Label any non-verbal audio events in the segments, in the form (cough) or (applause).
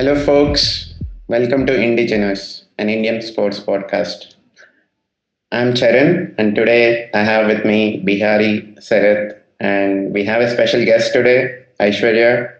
Hello, folks. Welcome to Indigenous, an Indian sports podcast. I'm Charan, and today I have with me Bihari Sarath, and we have a special guest today, Aishwarya.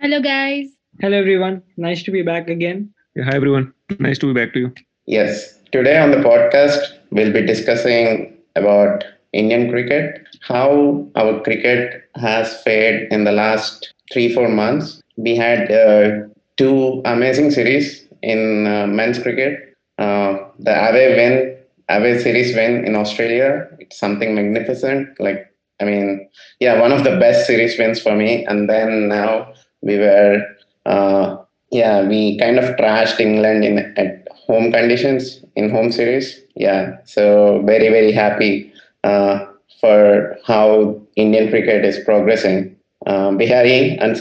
Hello, guys. Hello, everyone. Nice to be back again. Yeah, hi, everyone. Nice to be back to you. Yes, today on the podcast, we'll be discussing about Indian cricket, how our cricket has fared in the last three, four months. We had uh, two amazing series in uh, men's cricket. Uh, the away win, away series win in Australia, it's something magnificent. Like, I mean, yeah, one of the best series wins for me. And then now we were, uh, yeah, we kind of trashed England in at home conditions in home series. Yeah, so very, very happy uh, for how Indian cricket is progressing. Uh, Bihari and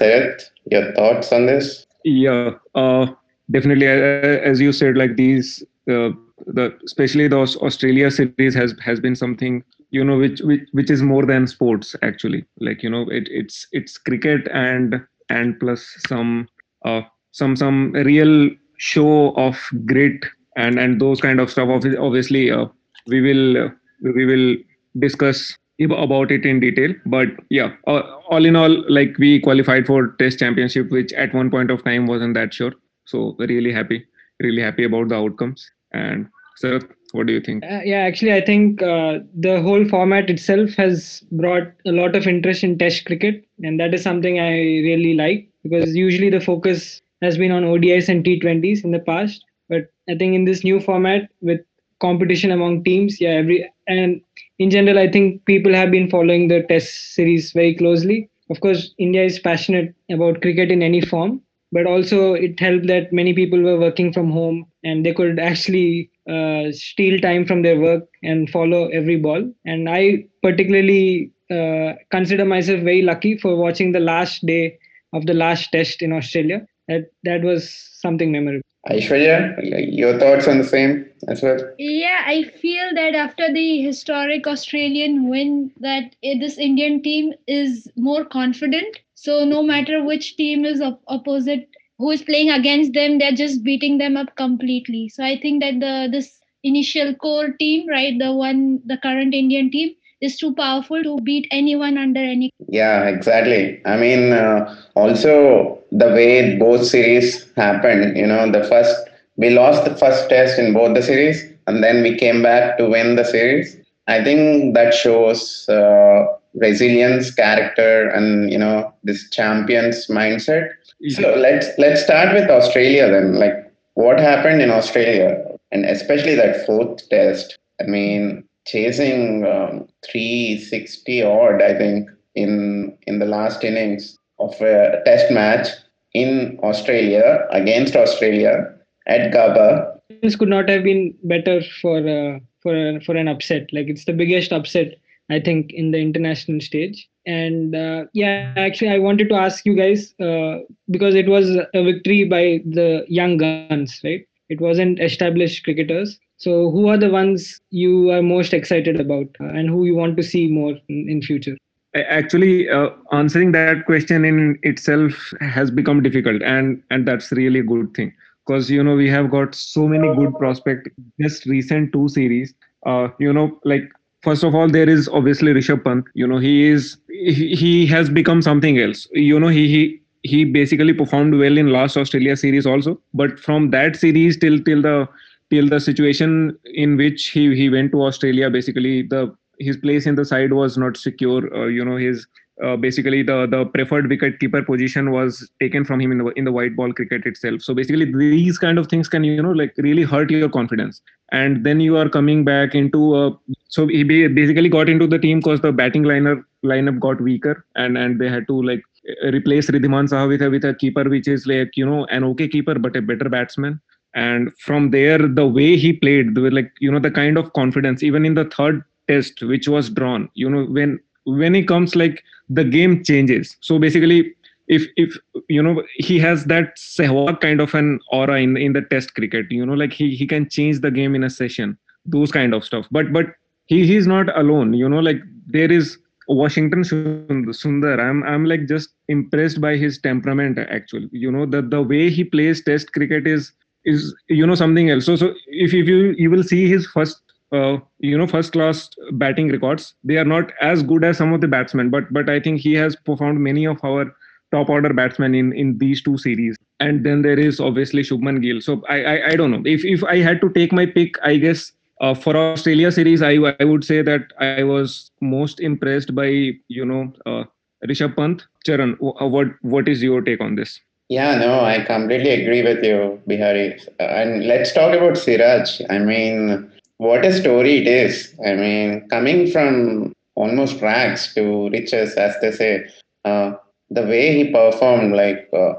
your thoughts on this? Yeah, uh, definitely. As you said, like these, uh, the especially the Australia series has has been something you know which which which is more than sports actually. Like you know, it, it's it's cricket and and plus some uh, some some real show of grit and and those kind of stuff. Obviously, uh, we will uh, we will discuss about it in detail but yeah all in all like we qualified for test championship which at one point of time wasn't that sure. So really happy really happy about the outcomes. And so what do you think? Uh, yeah actually i think uh, the whole format itself has brought a lot of interest in test cricket and that is something i really like because usually the focus has been on odis and t20s in the past. But i think in this new format with competition among teams yeah every and in general i think people have been following the test series very closely. Of course india is passionate about cricket in any form but also it helped that many people were working from home and they could actually uh, steal time from their work and follow every ball. And i particularly uh, consider myself very lucky for watching the last day of the last test in australia. That that was something memorable Aishwarya, your thoughts on the same as well? Yeah, I feel that after the historic Australian win, that this Indian team is more confident. So no matter which team is op- opposite, who is playing against them, they're just beating them up completely. So I think that the this initial core team, right, the one, the current Indian team, is too powerful to beat anyone under any. Yeah, exactly. I mean, uh, also the way both series happened, you know, the first, we lost the first test in both the series and then we came back to win the series. I think that shows uh, resilience, character, and, you know, this champion's mindset. So let's let's start with Australia then. Like, what happened in Australia, and especially that fourth test. I mean, chasing um, 360 odd, I think, in in the last innings of a test match in Australia against Australia at Gabba. This could not have been better for uh, for for an upset. Like it's the biggest upset I think in the international stage. And uh, yeah, actually, I wanted to ask you guys uh, because it was a victory by the young guns, right? It wasn't established cricketers. So, who are the ones you are most excited about, uh, and who you want to see more in, future? Actually, uh, answering that question in itself has become difficult, and and that's really a good thing because you know we have got so many good prospect. Just recent two series, uh, you know, like first of all there is obviously Rishabh Pant. You know, he is he, he has become something else. You know, he he he basically performed well in last Australia series also, but from that series till till the till the situation in which he he went to Australia. Basically, the his place in the side was not secure. Uh, you know, his uh, basically the the preferred wicket keeper position was taken from him in the in the white ball cricket itself. So basically, these kind of things can you know like really hurt your confidence. And then you are coming back into a, so he basically got into the team because the batting liner lineup got weaker, and and they had to like replace Wriddhiman Saha with a with a keeper which is like you know an okay keeper but a better batsman and from there the way he played the like you know the kind of confidence even in the third test which was drawn you know when when he comes like the game changes so basically if if you know he has that Sehwag kind of an aura in in the test cricket you know like he he can change the game in a session those kind of stuff but but he he's not alone you know like there is Washington Sundar. I'm I'm like just impressed by his temperament. Actually, you know the the way he plays Test cricket is is you know something else. So so if if you you will see his first uh, you know first class batting records, they are not as good as some of the batsmen. But but I think he has performed many of our top order batsmen in in these two series. And then there is obviously Shubman Gill. So I, I I don't know if if I had to take my pick, I guess uh, for Australia series, I, I would say that I was most impressed by you know uh, Rishabh Pant. Charan, uh, what what is your take on this? Yeah, no, I completely agree with you, Bihari. And let's talk about Siraj. I mean, what a story it is. I mean, coming from almost rags to riches, as they say, uh, the way he performed, like uh,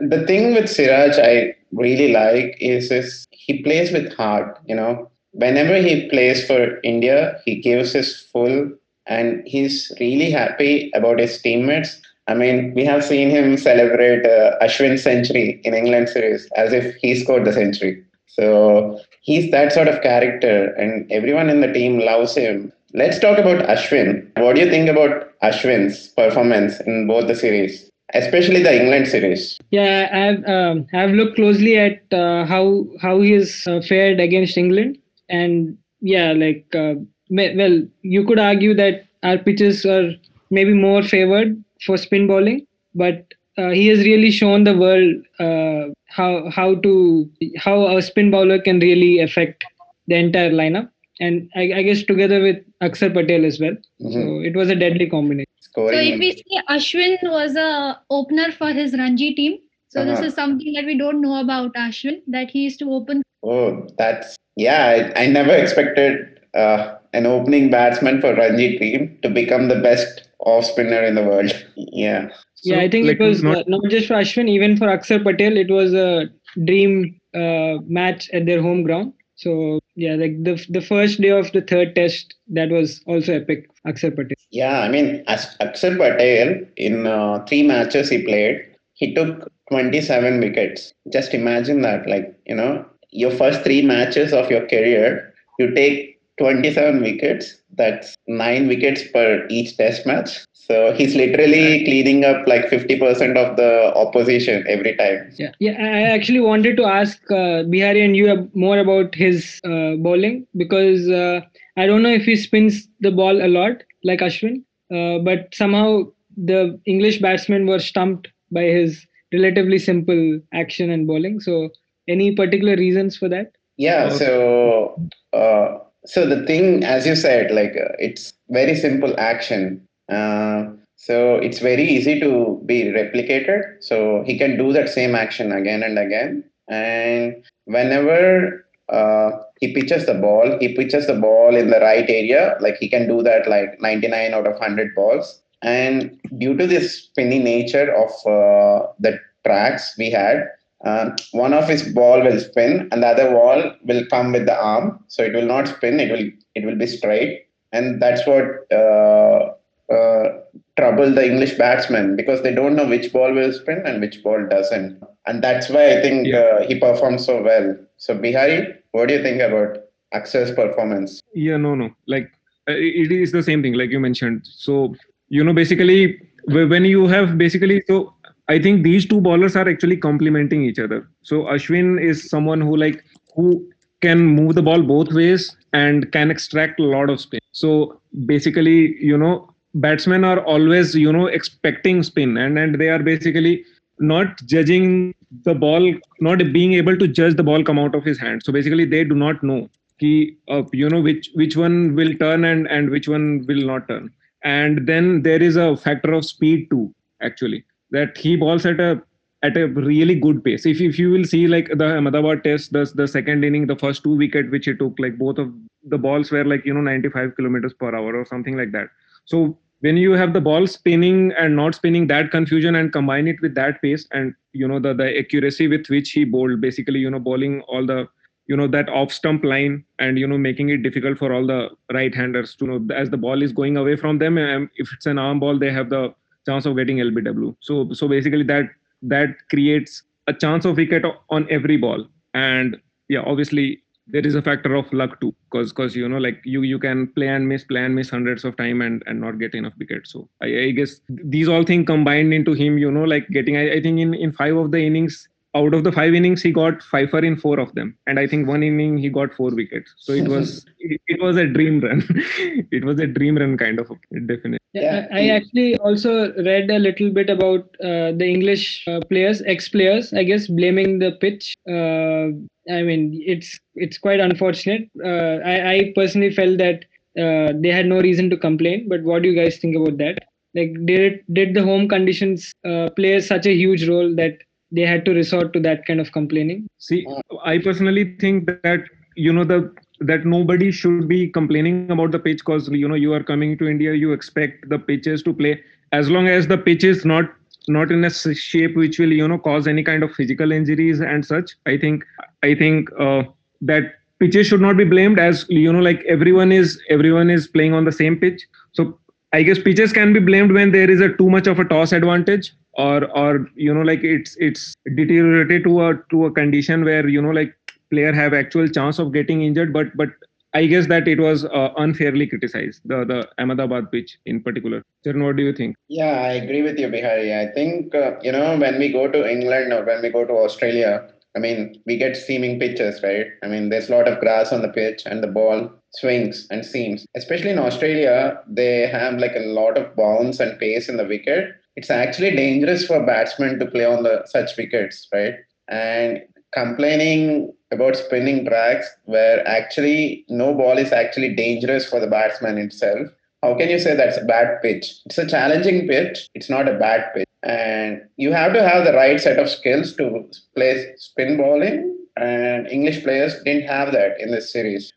the thing with Siraj, I really like is, is he plays with heart. You know, whenever he plays for India, he gives his full and he's really happy about his teammates. I mean, we have seen him celebrate uh, Ashwin's century in England series as if he scored the century. So he's that sort of character, and everyone in the team loves him. Let's talk about Ashwin. What do you think about Ashwin's performance in both the series, especially the England series? Yeah, I've um, I've looked closely at uh, how how he has uh, fared against England, and yeah like uh, well you could argue that our pitches are maybe more favored for spin bowling but uh, he has really shown the world uh, how how to how a spin bowler can really affect the entire lineup. And I, I guess together with Akshar Patel as well. Mm-hmm. so it was a deadly combination. So if we see Ashwin was a opener for his Ranji team. So uh-huh. this is something that we don't know about Ashwin that he used to open. Oh that's yeah, I, I never expected uh, an opening batsman for Ranji team to become the best off spinner in the world. (laughs) Yeah. So, yeah, I think like, it was not, uh, not just for Ashwin, even for Akshar Patel, it was a dream uh, match at their home ground. So yeah, like the the first day of the third test, that was also epic. Akshar Patel. Yeah, I mean, as Akshar Patel in uh, three matches he played, he took 27 wickets. Just imagine that, like you know, your first three matches of your career, you take 27 wickets. That's nine wickets per each test match. So he's literally cleaning up like 50% of the opposition every time. Yeah, yeah. I actually wanted to ask uh, Bihari and you more about his uh, bowling because uh, I don't know if he spins the ball a lot like Ashwin, uh, but somehow the English batsmen were stumped by his relatively simple action and bowling. So any particular reasons for that? Yeah. So, uh, so the thing, as you said, like uh, it's very simple action. Uh, so it's very easy to be replicated. So he can do that same action again and again. And whenever uh, he pitches the ball, he pitches the ball in the right area. Like he can do that like 99 out of 100 balls. And due to this spinny nature of uh, the tracks we had, uh, one of his ball will spin and the other ball will come with the arm. So it will not spin it will it will be straight. And that's what uh, uh, trouble the english batsmen because they don't know which ball will spin and which ball doesn't. And that's why i think yeah. Uh, he performed so well. So bihari what do you think about Akshar's performance? Yeah no no. Like uh, it is the same thing like you mentioned. So you know basically when you have basically so I think these two bowlers are actually complementing each other. So Ashwin is someone who like who can move the ball both ways and can extract a lot of spin. So basically, you know, batsmen are always, you know, expecting spin and, and they are basically not judging the ball, not being able to judge the ball come out of his hand. So basically they do not know key uh, you know which which one will turn and and which one will not turn and then there is a factor of speed too actually that he balls at a at a really good pace. If if you will see like the Ahmedabad test, the the second inning, the first two wicket which he took, like both of the balls were like you know 95 kilometers per hour or something like that. So when you have the ball spinning and not spinning, that confusion and combine it with that pace and you know the the accuracy with which he bowled, basically you know bowling all the you know that off stump line and you know making it difficult for all the right handers to know as the ball is going away from them. And if it's an arm ball, they have the chance of getting LBW. So so basically that that creates a chance of wicket on every ball. And yeah, obviously there is a factor of luck too because because you know like you you can play and miss play and miss hundreds of time and and not get enough wickets so i, I guess these all things combined into him you know like getting I, I think in in five of the innings out of the five innings he got five for in four of them. And i think one inning he got four wickets. So it was it, (laughs) it was a dream run. (laughs) It was a dream run kind of definitely yeah, I, I actually also read a little bit about uh, the english uh, players ex players i guess blaming the pitch. Uh, i mean it's it's quite unfortunate. Uh, I, I personally felt that uh, they had no reason to complain. But what do you guys think about that? Like did it, did the home conditions uh, play such a huge role that they had to resort to that kind of complaining? See i personally think that you know the that nobody should be complaining about the pitch because you know you are coming to india you expect the pitches to play. As long as the pitch is not not in a shape which will you know cause any kind of physical injuries and such i think i think uh, that pitches should not be blamed as you know like everyone is everyone is playing on the same pitch. So i guess pitches can be blamed when there is a too much of a toss advantage or or you know like it's it's deteriorated to a to a condition where you know like player have actual chance of getting injured but but i guess that it was uh, unfairly criticized the the ahmedabad pitch in particular. Charan, what do you think? Yeah i agree with you bihari. I think uh, you know when we go to england or when we go to australia i mean we get seaming pitches right? I mean there's a lot of grass on the pitch and the ball swings and seams. Especially in australia they have like a lot of bounce and pace in the wicket it's actually dangerous for batsmen to play on the such wickets, right? And complaining about spinning tracks where actually no ball is actually dangerous for the batsman itself. How can you say that's a bad pitch? It's a challenging pitch. It's not a bad pitch. And you have to have the right set of skills to play spin bowling. And English players didn't have that in this series.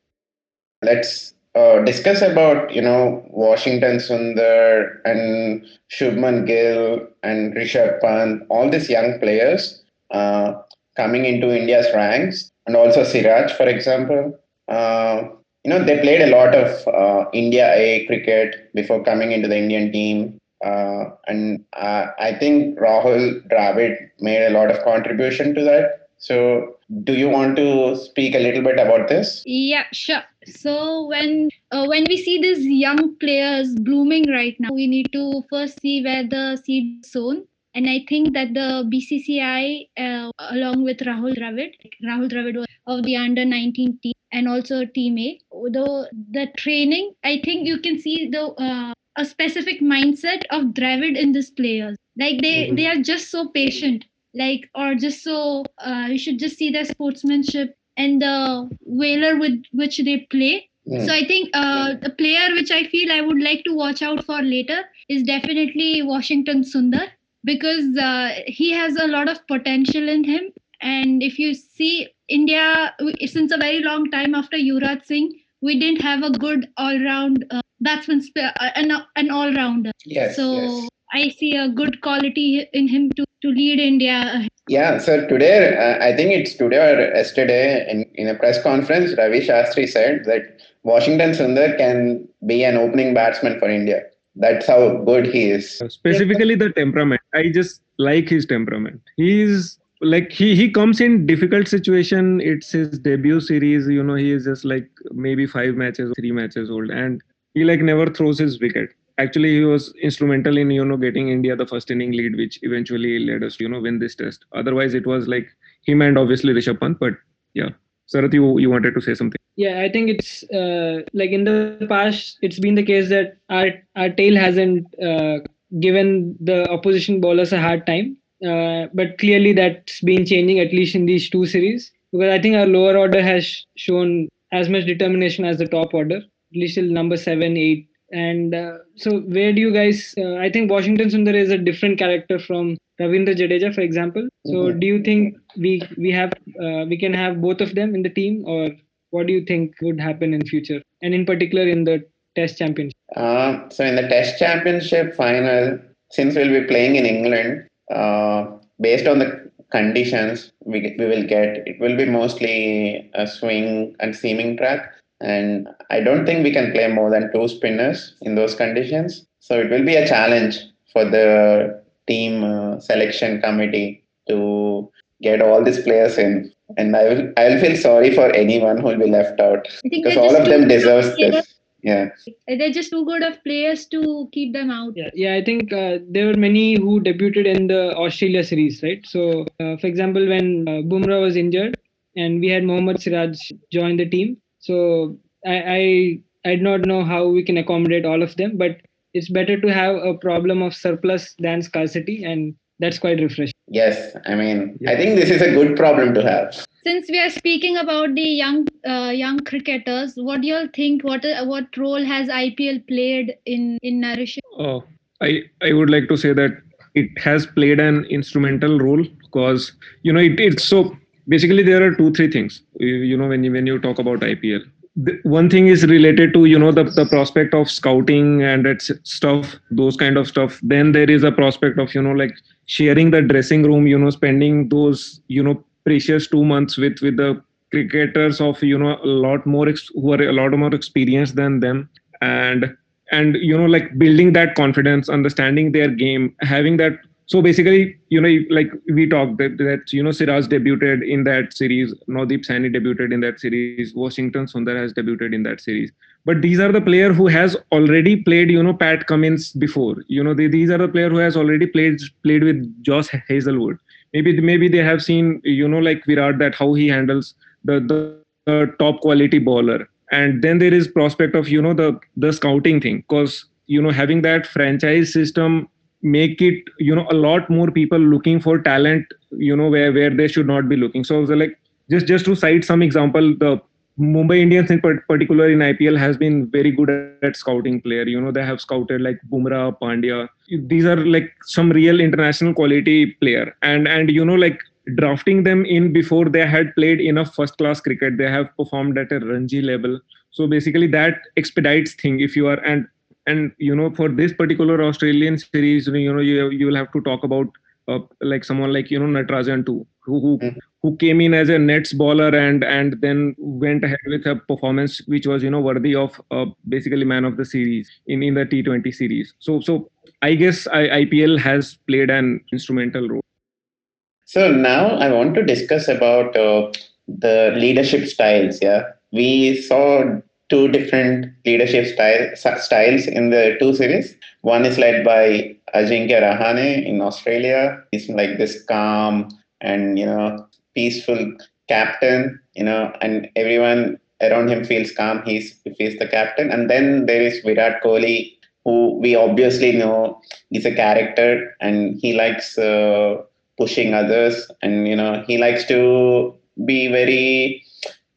Let's uh, discuss about you know Washington Sundar and Shubman Gill and Rishabh Pant, all these young players uh, coming into India's ranks, and also Siraj, for example. Uh, you know they played a lot of uh, India A cricket before coming into the Indian team. Uh, and I think Rahul Dravid made a lot of contribution to that. So, do you want to speak a little bit about this? Yeah, sure. So when uh, when we see these young players blooming right now, we need to first see where the seed is sown. And I think that the BCCI, uh, along with Rahul Dravid, Rahul Dravid was of the under 19 team and also Team A, the the training, I think you can see the uh, a specific mindset of Dravid in these players. Like they mm-hmm. they are just so patient like or just so uh, you should just see their sportsmanship and the whaler with which they play mm. so i think uh, the player which i feel i would like to watch out for later is definitely washington sundar because uh, he has a lot of potential in him and if you see india since a very long time after yuvraj singh we didn't have a good all-round uh, batsman uh, an, an all-rounder yes, so yes. I see a good quality in him to, to lead India. Yeah, so today, uh, I think it's today or yesterday in, in a press conference, Ravi Shastri said that Washington Sundar can be an opening batsman for India. That's how good he is. Specifically, the temperament. I just like his temperament. He's like he he comes in difficult situation it's his debut series you know he is just like maybe five matches three matches old and he like never throws his wicket actually he was instrumental in you know getting India the first inning lead, which eventually led us to you know win this test. Otherwise, it was like him and obviously Rishabh Pant. But yeah, Sarath, you you wanted to say something? Yeah, I think it's uh, like in the past, it's been the case that our our tail hasn't uh, given the opposition bowlers a hard time. Uh, but clearly, that's been changing at least in these two series because I think our lower order has shown as much determination as the top order, at least till number seven, eight, and uh, so, where do you guys? Uh, I think Washington Sundar is a different character from Ravindra Jadeja, for example. So, mm-hmm. do you think we we have uh, we can have both of them in the team, or what do you think would happen in future, and in particular in the Test Championship? Uh, so, in the Test Championship final, since we'll be playing in England, uh, based on the conditions we, we will get, it will be mostly a swing and seaming track and I don't think we can play more than two spinners in those conditions. So it will be a challenge for the team uh, selection committee to get all these players in, and I will I will feel sorry for anyone who will be left out because all of them good of deserves this. Yeah. They're just too good of players to keep them out. Yeah, yeah. I think uh, there were many who debuted in the Australia series, right? So, uh, for example, when uh, Bumrah was injured and we had Mohammad Siraj join the team, so I, I I do not know how we can accommodate all of them, but it's better to have a problem of surplus than scarcity, and that's quite refreshing. Yes. I mean, I think this is a good problem to have. Since we are speaking about the young uh, young cricketers, what do you all think? What uh, what role has IPL played in in nourishing? Uh, I I would like to say that it has played an instrumental role because you know it, it's so basically there are two three things. You, know when you when you talk about IPL. The, one thing is related to you know the, the prospect of scouting and that stuff those kind of stuff. Then there is a prospect of you know like sharing the dressing room you know spending those you know precious two months with with the cricketers of you know a lot more who are a lot more experienced than them. And and you know like building that confidence understanding their game having that so basically you know like we talked that, that you know siraj debuted in that series Navdeep Saini debuted in that series washington sundar has debuted in that series. But these are the player who has already played you know pat cummins before. You know they, these are the player who has already played played with josh hazlewood. Maybe maybe they have seen you know like virat that how he handles the, the, the top quality bowler. And then there is prospect of you know the the scouting thing. Because you know having that franchise system make it you know a lot more people looking for talent you know where where they should not be looking. So, so like just just to cite some example the mumbai indians in particular in ipl has been very good at scouting player. You know they have scouted like bumrah pandya. These are like some real international quality player. And and you know like drafting them in before they had played enough first class cricket they have performed at a ranji level. So basically that expedites thing if you are and and you know for this particular australian series you know you, you will have to talk about uh, like someone like you know Natarajan too who who, Mhm. who came in as a nets bowler and and then went ahead with a performance which was you know worthy of uh, basically man of the series in in the T20 series so so I guess I, IPL has played an instrumental role So now I want to discuss about uh, the leadership styles. Yeah, we saw two different leadership style, styles in the two series. One is led by Ajinkya Rahane in Australia. He's like this calm and you know peaceful captain. You know, and everyone around him feels calm. He's he's the captain. And then there is Virat Kohli, who we obviously know is a character, and he likes. Uh, pushing others and you know he likes to be very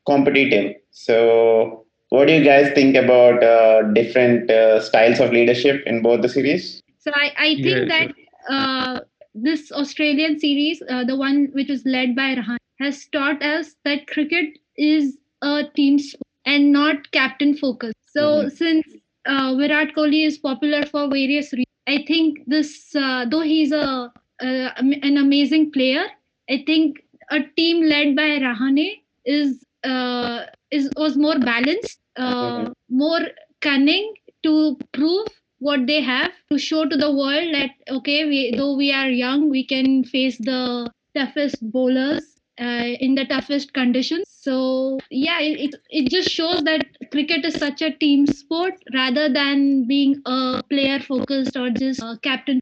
competitive so what do you guys think about uh, different uh, styles of leadership in both the series So I, I think Yeah, that uh, this Australian series, uh, the one which was led by Rahan, has taught us that cricket is a team sport and not captain focused. So Mhm. since uh, Virat Kohli is popular for various reasons, I think this, uh, though he's a uh, an amazing player, I think a team led by Rahane is uh, is was more balanced, uh, more cunning to prove what they have to show to the world that okay we though we are young we can face the toughest bowlers uh, in the toughest conditions. So yeah it, it, it just shows that cricket is such a team sport rather than being a player focused or just a captain.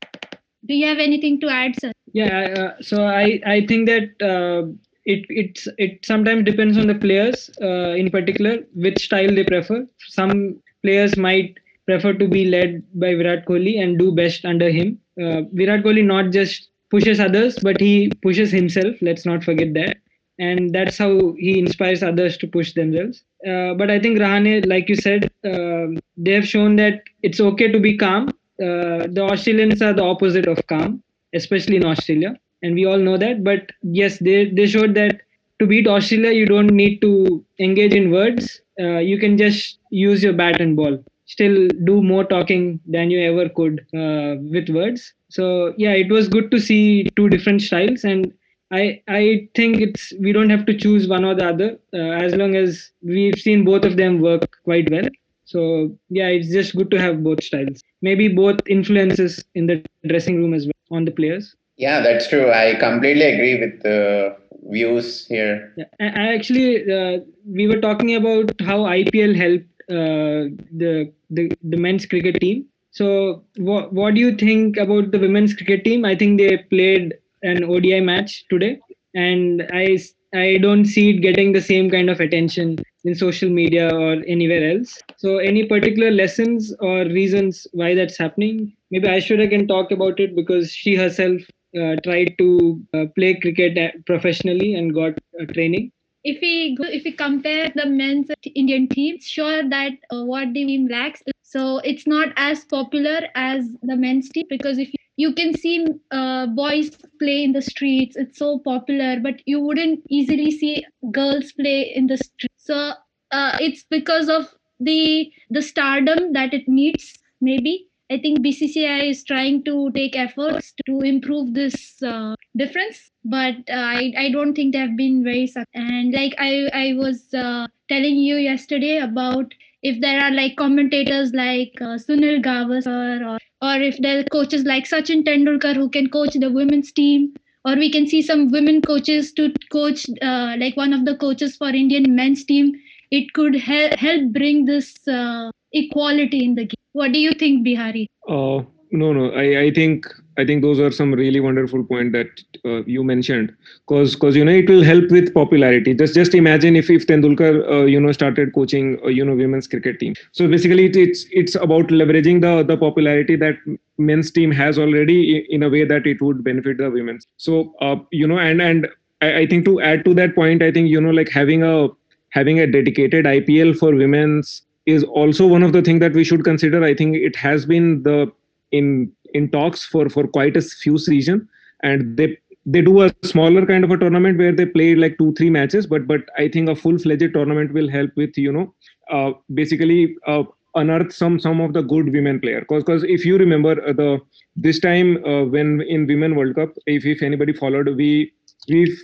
Do you have anything to add sir? Yeah, uh, so I I think that uh, it it's it sometimes depends on the players uh, in particular which style they prefer. Some players might prefer to be led by Virat Kohli and do best under him. Uh, Virat Kohli not just pushes others, but he pushes himself. Let's not forget that. And that's how he inspires others to push themselves. Uh, but I think Rahane, like you said, um they have shown that it's okay to be calm. Uh, the Australians are the opposite of calm especially in Australia, and we all know that. But yes, they they showed that to beat Australia, you don't need to engage in words. Uh, you can just use your bat and ball. Still do more talking than you ever could uh, with words. So yeah, it was good to see two different styles, and I I think it's we don't have to choose one or the other uh, as long as we've seen both of them work quite well. So yeah, it's just good to have both styles. Maybe both influences in the dressing room as well on the players. Yeah, that's true. I completely agree with the views here. Yeah, I, actually uh, we were talking about how IPL helped uh, the, the the men's cricket team. So what what do you think about the women's cricket team? I think they played an ODI match today, and I I don't see it getting the same kind of attention in social media or anywhere else. So, any particular lessons or reasons why that's happening? Maybe Aishwarya can talk about it because she herself tried to uh, play cricket uh, professionally and got uh, training. If we go, if we compare the men's Indian teams, sure that uh, what the team lacks. So it's not as popular as the men's team because if you you can see uh, boys play in the streets it's so popular but you wouldn't easily see girls play in the streets so uh, it's because of the the stardom that it needs maybe i think bcci is trying to take efforts to improve this uh, difference but uh, I, I don't think they have been very successful. and like i i was uh, telling you yesterday about if there are like commentators like uh, sunil gavaskar or or if there are coaches like Sachin Tendulkar who can coach the women's team, or we can see some women coaches to coach uh, like one of the coaches for Indian men's team. It could help help bring this uh, equality in the game. What do you think, Bihari? Uh, no, no. I, I think I think those are some really wonderful point that uh, you mentioned, because because you know it will help with popularity. Just just imagine if if Tendulkar uh, you know started coaching uh, you know women's cricket team. So basically it, it's it's about leveraging the the popularity that men's team has already in a way that it would benefit the women. So uh, you know and and I, I think to add to that point, I think you know like having a having a dedicated IPL for women's is also one of the things that we should consider. I think it has been the in in talks for for quite a few season and they they do a smaller kind of a tournament where they play like two three matches but but i think a full fledged tournament will help with you know uh, basically uh, unearth some some of the good women player because because if you remember uh, the this time uh, when in women world cup if if anybody followed we we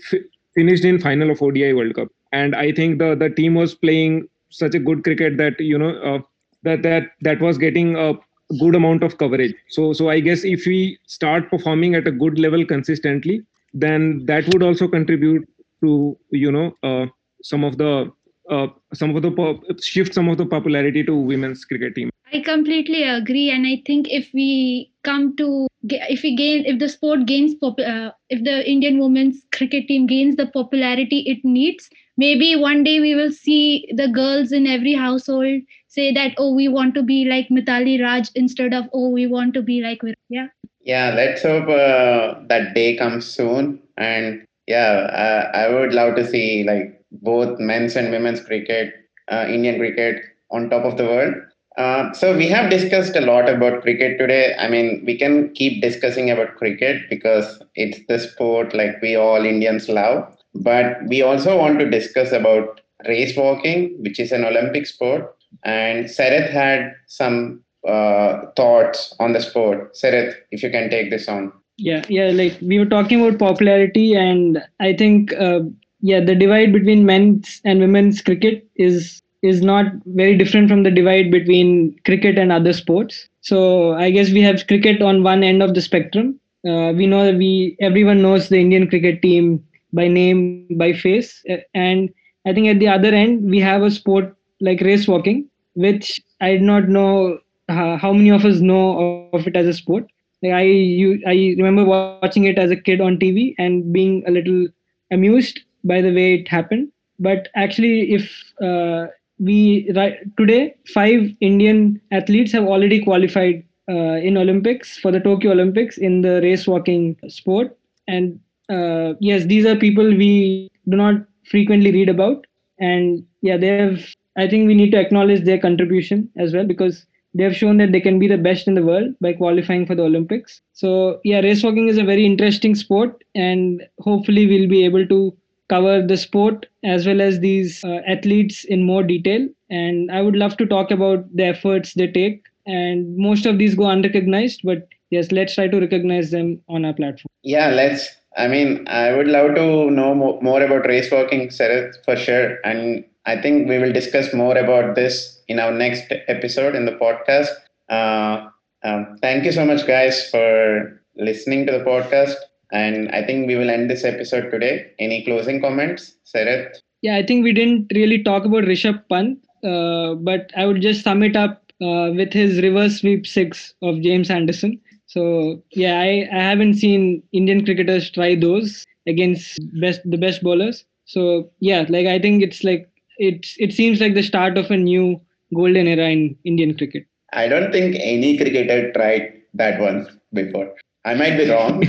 finished in final of odi world cup and i think the the team was playing such a good cricket that you know uh, that that that was getting a good amount of coverage. So so i guess if we start performing at a good level consistently then that would also contribute to you know uh, some of the uh, some of the shift some of the popularity to women's cricket team. I completely agree and i think if we come to if we gain if the sport gains pop, uh, if the indian women's cricket team gains the popularity it needs maybe one day we will see the girls in every household say that oh we want to be like Mithali Raj instead of oh we want to be like yeah yeah let's hope uh, that day comes soon and yeah I would love to see like both men's and women's cricket uh, Indian cricket on top of the world uh, so we have discussed a lot about cricket today. I mean, we can keep discussing about cricket because it's the sport like we all Indians love. But we also want to discuss about race walking, which is an Olympic sport. And Sarath had some uh, thoughts on the sport. Sarath, if you can take this on. Yeah, yeah. Like we were talking about popularity, and I think, uh, yeah, the divide between men's and women's cricket is is not very different from the divide between cricket and other sports. So I guess we have cricket on one end of the spectrum. Uh, we know that we everyone knows the Indian cricket team by name, by face, and I think at the other end we have a sport like race walking, which I did not know uh, how many of us know of it as a sport. Like I you, I remember watching it as a kid on TV and being a little amused by the way it happened. But actually, if uh, we right today five Indian athletes have already qualified uh, in Olympics for the Tokyo Olympics in the race walking sport, and uh, yes, these are people we do not frequently read about, and yeah, they have. I think we need to acknowledge their contribution as well because they have shown that they can be the best in the world by qualifying for the Olympics. So yeah, race walking is a very interesting sport, and hopefully we'll be able to cover the sport as well as these uh, athletes in more detail. And I would love to talk about the efforts they take. And most of these go unrecognized, but yes, let's try to recognize them on our platform. Yeah, let's. I mean, I would love to know more, more about race walking, Sarath, for sure. And I think we will discuss more about this in our next episode in the podcast. Uh, um, thank you so much, guys, for listening to the podcast. And I think we will end this episode today. Any closing comments, Sarath? Yeah, I think we didn't really talk about Rishabh Pant, uh, but I would just sum it up uh, with his reverse sweep six of James Anderson. So yeah, I, I haven't seen Indian cricketers try those against best the best bowlers. So yeah, like I think it's like it's it seems like the start of a new golden era in Indian cricket. I don't think any cricketer tried that one before. I might be wrong.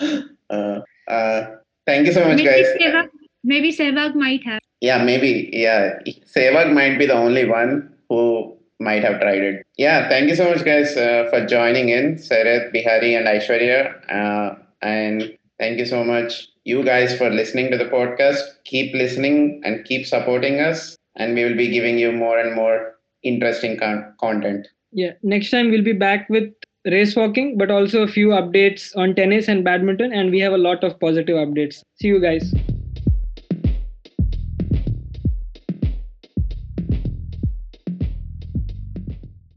(laughs) uh, uh, thank you so much, maybe guys. Sehwag, maybe Sehwag might have. Yeah, maybe. Yeah, Sehwag might be the only one who might have tried it. Yeah, thank you so much, guys, uh, for joining in, Sarath, Bihari, and Aishwarya. Uh, and thank you so much, you guys, for listening to the podcast. Keep listening and keep supporting us, and we will be giving you more and more interesting con- content. Yeah, next time we'll be back with race walking, but also a few updates on tennis and badminton, and we have a lot of positive updates. See you guys.